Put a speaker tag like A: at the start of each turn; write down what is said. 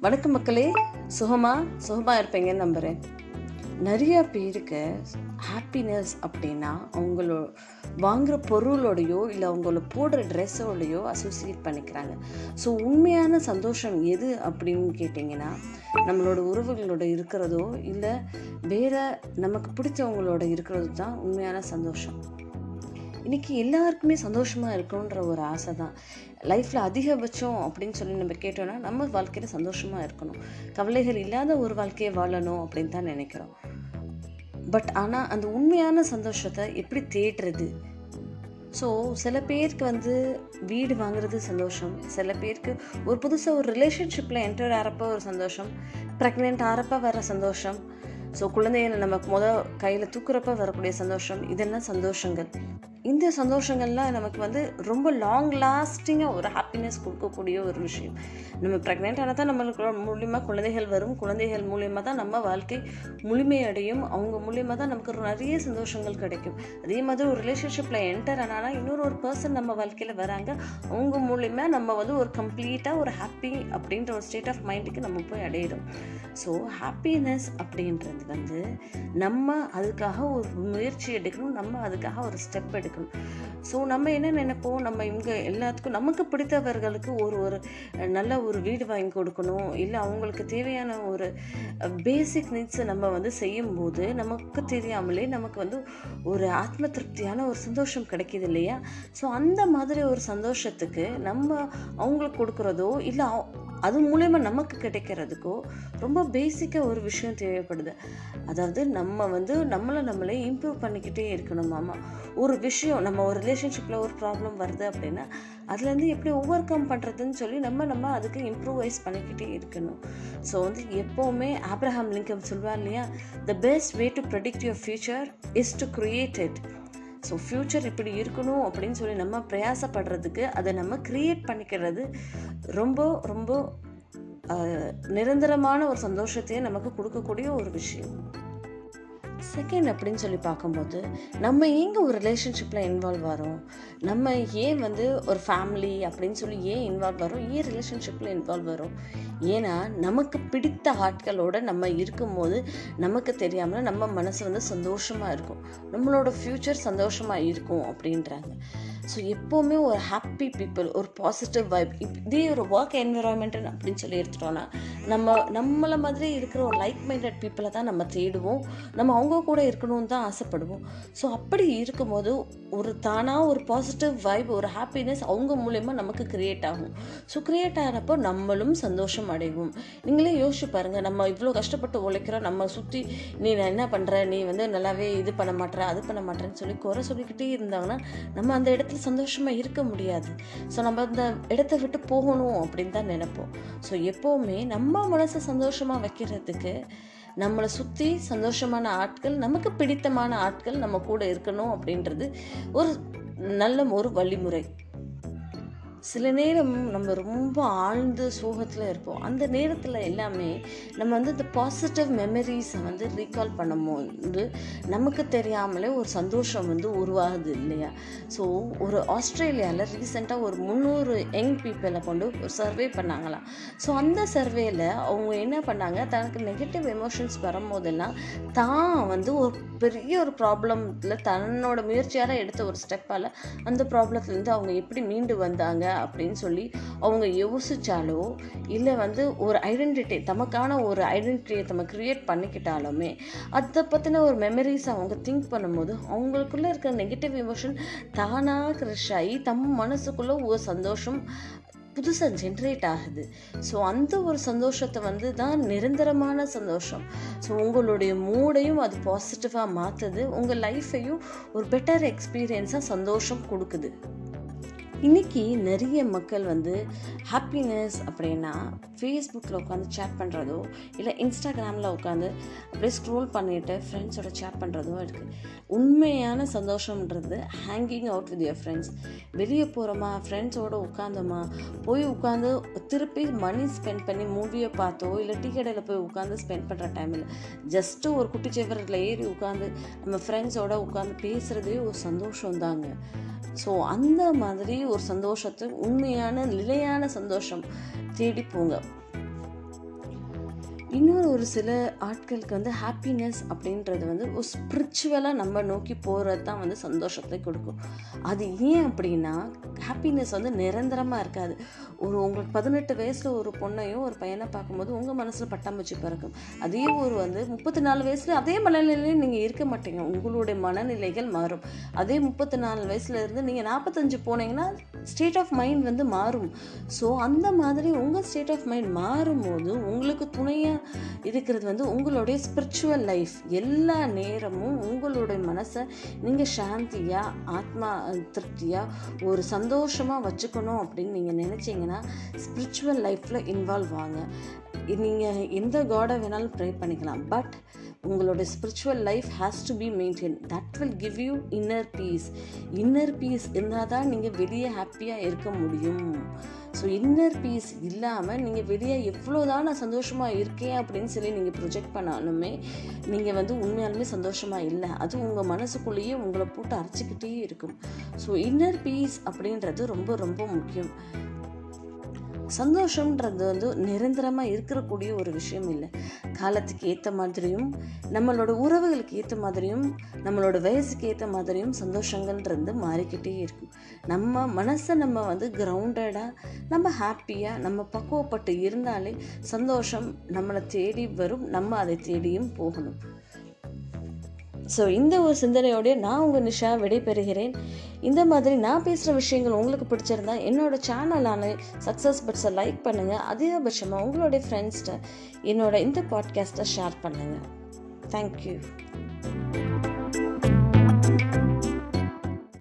A: வணக்கம் மக்களே சுகமா சுகமா இருப்பீங்கன்னு நம்புகிறேன் நிறைய பேருக்கு ஹாப்பினஸ் அப்படின்னா அவங்களோ வாங்குற பொருளோடையோ இல்லை அவங்கள போடுற ட்ரெஸ்ஸோடையோ அசோசியேட் பண்ணிக்கிறாங்க. ஸோ உண்மையான சந்தோஷம் எது அப்படின்னு கேட்டிங்கன்னா நம்மளோட உறவுகளோட இருக்கிறதோ இல்லை வேற நமக்கு பிடிச்சவங்களோட இருக்கிறது தான் உண்மையான சந்தோஷம். இன்றைக்கி எல்லாருக்குமே சந்தோஷமாக இருக்கணுன்ற ஒரு ஆசை தான் லைஃப்பில் அதிகபட்சம் அப்படின்னு சொல்லி நம்ம கேட்டோம்னா நம்ம வாழ்க்கையில் சந்தோஷமாக இருக்கணும். கவலைகள் இல்லாத ஒரு வாழ்க்கையை வாழணும் அப்படின்னு தான் நினைக்கிறோம். பட் ஆனால் அந்த உண்மையான சந்தோஷத்தை எப்படி தேடுறது? ஸோ சில பேருக்கு வந்து வீடு வாங்குறது சந்தோஷம். சில பேருக்கு ஒரு புதுசாக ஒரு ரிலேஷன்ஷிப்பில் என்டர் ஆகிறப்ப ஒரு சந்தோஷம். ப்ரெக்னென்ட் ஆகிறப்ப வர சந்தோஷம். ஸோ குழந்தைகளை நம்ம முத கையில் தூக்குறப்ப வரக்கூடிய சந்தோஷம். இதெல்லாம் சந்தோஷங்கள். இந்த சந்தோஷங்கள்லாம் நமக்கு வந்து ரொம்ப லாங் லாஸ்டிங்காக ஒரு ஹாப்பினஸ் கொடுக்கக்கூடிய ஒரு விஷயம். நம்ம ப்ரெக்னென்ட் ஆனால் தான் நம்மளுக்கு மூலியமாக குழந்தைகள் வரும். குழந்தைகள் மூலியமாக தான் நம்ம வாழ்க்கை முழுமையடையும். அவங்க மூலியமாக தான் நமக்கு நிறைய சந்தோஷங்கள் கிடைக்கும். அதே மாதிரி ஒரு ரிலேஷன்ஷிப்பில் என்டர் ஆனால் இன்னொரு ஒரு பர்சன் நம்ம வாழ்க்கையில் வராங்க. அவங்க மூலியமா நம்ம வந்து ஒரு கம்ப்ளீட்டாக ஒரு ஹாப்பி அப்படின்ற ஒரு ஸ்டேட் ஆஃப் மைண்டுக்கு நம்ம போய் அடையிடும் ஸோ ஹாப்பினஸ் அப்படின்றது வந்து நம்ம அதுக்காக ஒரு முயற்சி எடுக்கணும். நம்ம அதுக்காக ஒரு ஸ்டெப் எடுக்கணும். ஸோ நம்ம என்ன நினைப்போம்? நம்ம இவங்க எல்லாத்துக்கும் நமக்கு பிடித்தவர்களுக்கு ஒரு ஒரு நல்ல ஒரு வீடு வாங்கி கொடுக்கணும். இல்லை அவங்களுக்கு தேவையான ஒரு பேசிக் நீட்ஸை நம்ம வந்து செய்யும்போது நமக்கு தெரியாமலே நமக்கு வந்து ஒரு ஆத்ம திருப்தியான ஒரு சந்தோஷம் கிடைக்கிது இல்லையா? ஸோ அந்த மாதிரி ஒரு சந்தோஷத்துக்கு நம்ம அவங்களுக்கு கொடுக்குறதோ இல்லை அது மூலயமா நமக்கு கிடைக்கிறதுக்கோ ரொம்ப பேசிக்காக ஒரு விஷயம் தேவைப்படுது. அதாவது நம்ம வந்து நம்மளை நம்மளே இம்ப்ரூவ் பண்ணிக்கிட்டே இருக்கணும் மாமா. ஒரு விஷயம் நம்ம ஒரு ரிலேஷன்ஷிப்பில் ஒரு ப்ராப்ளம் வருது அப்படின்னா அதுலேருந்து எப்படி ஓவர் கம் பண்ணுறதுன்னு சொல்லி நம்ம நம்ம அதுக்கு இம்ப்ரூவைஸ் பண்ணிக்கிட்டே இருக்கணும். ஸோ வந்து எப்போவுமே ஆப்ரஹாம் லிங்கம் சொல்வார் இல்லையா? The best way to predict your future is to create it so future இப்படி இருக்கணும் அப்படின்னு சொல்லி நம்ம பிரயாசப்படுறதுக்கு அதை நம்ம க்ரியேட் பண்ணிக்கிறது ரொம்ப ரொம்ப நிரந்தரமான ஒரு சந்தோஷத்தையே நமக்கு கொடுக்கக்கூடிய ஒரு விஷயம். செகண்ட் அப்படின்னு சொல்லி பார்க்கும்போது நம்ம எங்கே ஒரு ரிலேஷன்ஷிப்பில் இன்வால்வ் ஆகிறோம் நம்ம ஏன் வந்து ஒரு ஃபேமிலி அப்படின்னு சொல்லி ஏன் இன்வால்வ் வரோம் ஏன் ரிலேஷன்ஷிப்பில் இன்வால்வ் ஆகிறோம் ஏன்னா நமக்கு பிடித்த ஆட்களோட நம்ம இருக்கும்போது நமக்கு தெரியாமல் நம்ம மனசு வந்து சந்தோஷமாக இருக்கும். நம்மளோட ஃப்யூச்சர் சந்தோஷமாக இருக்கும் அப்படின்றாங்க. ஸோ எப்போவுமே ஒரு ஹாப்பி பீப்புள் ஒரு பாசிட்டிவ் வைப் இதே ஒரு ஒர்க் என்விரான்மெண்ட் அப்படின்னு சொல்லி எடுத்துட்டோம்னா நம்ம நம்மளை மாதிரி இருக்கிற ஒரு லைக் மைண்டட் பீப்புளை தான் நம்ம தேடுவோம். நம்ம அவங்க கூட இருக்கணும்னு தான் ஆசைப்படுவோம். ஸோ அப்படி இருக்கும்போது ஒரு தானாக ஒரு பாசிட்டிவ் வைப் ஒரு ஹாப்பினஸ் அவங்க மூலயமா நமக்கு க்ரியேட் ஆகும். ஸோ க்ரியேட் ஆகிறப்போ நம்மளும் சந்தோஷம் அடைவோம். நீங்களே யோசிச்சு பாருங்கள் நம்ம இவ்வளோ கஷ்டப்பட்டு உழைக்கிறோம் நம்ம சுற்றி நீ என்ன பண்ணுற நீ வந்து நல்லாவே இது பண்ண மாட்டேற அது பண்ண மாட்டேன்னு சொல்லி குறை சொல்லிக்கிட்டே இருந்தாங்கன்னா நம்ம அந்த இடத்துல சந்தோஷமாக இருக்க முடியாது. ஸோ நம்ம அந்த இடத்த விட்டு போகணும் அப்படின்னு தான் நினைப்போம். ஸோ எப்போவுமே நம்ம மனசை சந்தோஷமாக வைக்கிறதுக்கு நம்மளை சுற்றி சந்தோஷமான ஆட்கள் நமக்கு பிடித்தமான ஆட்கள் நம்ம கூட இருக்கணும் அப்படின்றது ஒரு நல்ல ஒரு வழிமுறை. சில நேரம் நம்ம ரொம்ப ஆழ்ந்த சோகத்தில் இருப்போம். அந்த நேரத்தில் எல்லாமே நம்ம வந்து இந்த பாசிட்டிவ் மெமரிஸை வந்து ரீகால் பண்ணும்போது நமக்கு தெரியாமலே ஒரு சந்தோஷம் வந்து உருவாகுது இல்லையா? ஸோ ஒரு ஆஸ்திரேலியாவில் ரீசெண்டாக ஒரு முந்நூறு யங் பீப்புளை கொண்டு ஒரு சர்வே பண்ணாங்களாம். ஸோ அந்த சர்வேயில் அவங்க என்ன பண்ணாங்க? தனக்கு நெகட்டிவ் எமோஷன்ஸ் வரும்போதெல்லாம் தான் வந்து ஒரு பெரிய ஒரு ப்ராப்ளத்தில் தன்னோட முயற்சியால் எடுத்த ஒரு ஸ்டெப்பால் அந்த ப்ராப்ளத்துலேருந்து அவங்க எப்படி மீண்டு வந்தாங்க? அப்படின்னு சொல்லி அவங்க யோசிச்சாலோ இல்லை வந்து ஒரு ஐடென்டிட்டி தமக்கான ஒரு ஐடென்டிட்டியை நம்ம க்ரியேட் பண்ணிக்கிட்டாலுமே அதை பற்றின ஒரு மெமரிஸ் அவங்க திங்க் பண்ணும்போது அவங்களுக்குள்ளே இருக்கிற நெகட்டிவ் எமோஷன் தானாக க்ரஷ் ஆகி தம் மனசுக்குள்ளே ஒரு சந்தோஷம் புதுசாக ஜென்ரேட் ஆகுது. ஸோ அந்த ஒரு சந்தோஷத்தை வந்து தான் நிரந்தரமான சந்தோஷம். ஸோ உங்களுடைய மூடையும் அது பாசிட்டிவாக மாற்றுது உங்கள் லைஃப்பையும் ஒரு பெட்டர் எக்ஸ்பீரியன்ஸாக சந்தோஷம் கொடுக்குது. இன்றைக்கி நிறைய மக்கள் வந்து ஹாப்பினஸ் அப்படின்னா ஃபேஸ்புக்கில் உட்காந்து சேட் பண்ணுறதோ இல்லை இன்ஸ்டாகிராமில் உட்காந்து அப்படியே ஸ்க்ரோல் பண்ணிவிட்டு ஃப்ரெண்ட்ஸோட சேட் பண்ணுறதோ இருக்குது உண்மையான சந்தோஷம்ன்றது hanging out with your friends வெளியே போகிறோமா ஃப்ரெண்ட்ஸோடு உட்காந்தோமா போய் உட்காந்து திருப்பி மணி ஸ்பெண்ட் பண்ணி மூவியை பார்த்தோ இல்லை டீ கடையில் போய் உட்காந்து ஸ்பெண்ட் பண்ணுற டைமில் ஜஸ்ட்டு ஒரு குட்டி சேவரில் ஏறி உட்காந்து நம்ம ஃப்ரெண்ட்ஸோட உட்காந்து பேசுகிறதே ஒரு சந்தோஷம் தாங்க ஸோ அந்த மாதிரி ஒரு சந்தோஷத்தை உண்மையான நிலையான சந்தோஷம் தேடி போங்க. இன்னொரு ஒரு சில ஆட்களுக்கு வந்து ஹாப்பினஸ் அப்படின்றது வந்து ஒரு ஸ்பிரிச்சுவலாக நம்ம நோக்கி போகிறது தான் வந்து சந்தோஷத்தை கொடுக்கும். அது ஏன் அப்படின்னா ஹாப்பினஸ் வந்து நிரந்தரமாக இருக்காது. ஒரு உங்களுக்கு பதினெட்டு வயசில் ஒரு பொண்ணையும் ஒரு பையனை பார்க்கும்போது உங்கள் மனசில் பட்டாம்பூச்சி பிறக்கும். அதே ஒரு வந்து முப்பத்தி நாலு வயசில் அதே மனநிலையில் நீங்கள் இருக்க மாட்டீங்க. உங்களுடைய மனநிலைகள் மாறும். அதே முப்பத்தி நாலு வயசுல இருந்து நீங்கள் நாற்பத்தஞ்சு போனீங்கன்னா ஸ்டேட் ஆஃப் மைண்ட் வந்து மாறும். ஸோ அந்த மாதிரி உங்கள் ஸ்டேட் ஆஃப் மைண்ட் மாறும்போது உங்களுக்கு துணையாக இருக்கிறது வந்து உங்களுடைய ஸ்பிரிச்சுவல் லைஃப் எல்லா நேரமும் உங்களுடைய மனசை நீங்கள் சாந்தியாக ஆத்மா திருப்தியாக ஒரு சந்தோஷமாக வச்சுக்கணும் அப்படின்னு நீங்கள் நினச்சிங்கன்னா ஸ்பிரிச்சுவல் லைஃப்பில் இன்வால்வ் ஆங்க. நீங்கள் எந்த காடை வேணாலும் ப்ரே பண்ணிக்கலாம். பட் உங்களோட spiritual life has to be maintain that will give you inner peace inner peace இருந்தால் தான் நீங்கள் வெளியே ஹாப்பியாக இருக்க முடியும். ஸோ இன்னர் பீஸ் இல்லாமல் நீங்கள் வெளியே எவ்வளோதான் நான் சந்தோஷமாக இருக்கேன் அப்படின்னு சொல்லி நீங்கள் ப்ரொஜெக்ட் பண்ணாலுமே நீங்கள் வந்து உண்மையாலுமே சந்தோஷமாக இல்லை. அது உங்கள் மனசுக்குள்ளேயே உங்களை போட்டு அரைச்சிக்கிட்டே இருக்கும். ஸோ இன்னர் பீஸ் அப்படின்றது ரொம்ப ரொம்ப முக்கியம். சந்தோஷம்ன்றது வந்து நிரந்தரமாக இருக்கக்கூடிய ஒரு விஷயம் இல்லை. காலத்துக்கு ஏற்ற மாதிரியும் நம்மளோட உறவுகளுக்கு ஏற்ற மாதிரியும் நம்மளோட வயசுக்கு ஏற்ற மாதிரியும் சந்தோஷங்கள்ன்றது மாறிக்கிட்டே இருக்கும் நம்ம மனசை நம்ம வந்து கிரவுண்டடாக நம்ம ஹாப்பியாக நம்ம பக்குவப்பட்டு இருந்தாலே சந்தோஷம் நம்மளை தேடி வரும் நம்ம அதை தேடியும் போகணும். ஸோ இந்த ஒரு சிந்தனையோடய நான் உங்கள் நிஷா விடைபெறுகிறேன். இந்த மாதிரி நான் பேசுகிற விஷயங்கள் உங்களுக்கு பிடிச்சிருந்தா என்னோடய சேனலான சக்ஸஸ் பட்ஸை லைக் பண்ணுங்கள் அதிகபட்சமாக உங்களுடைய ஃப்ரெண்ட்ஸ்கிட்ட என்னோட இந்த பாட்காஸ்ட்டை ஷேர் பண்ணுங்கள் தேங்க்யூ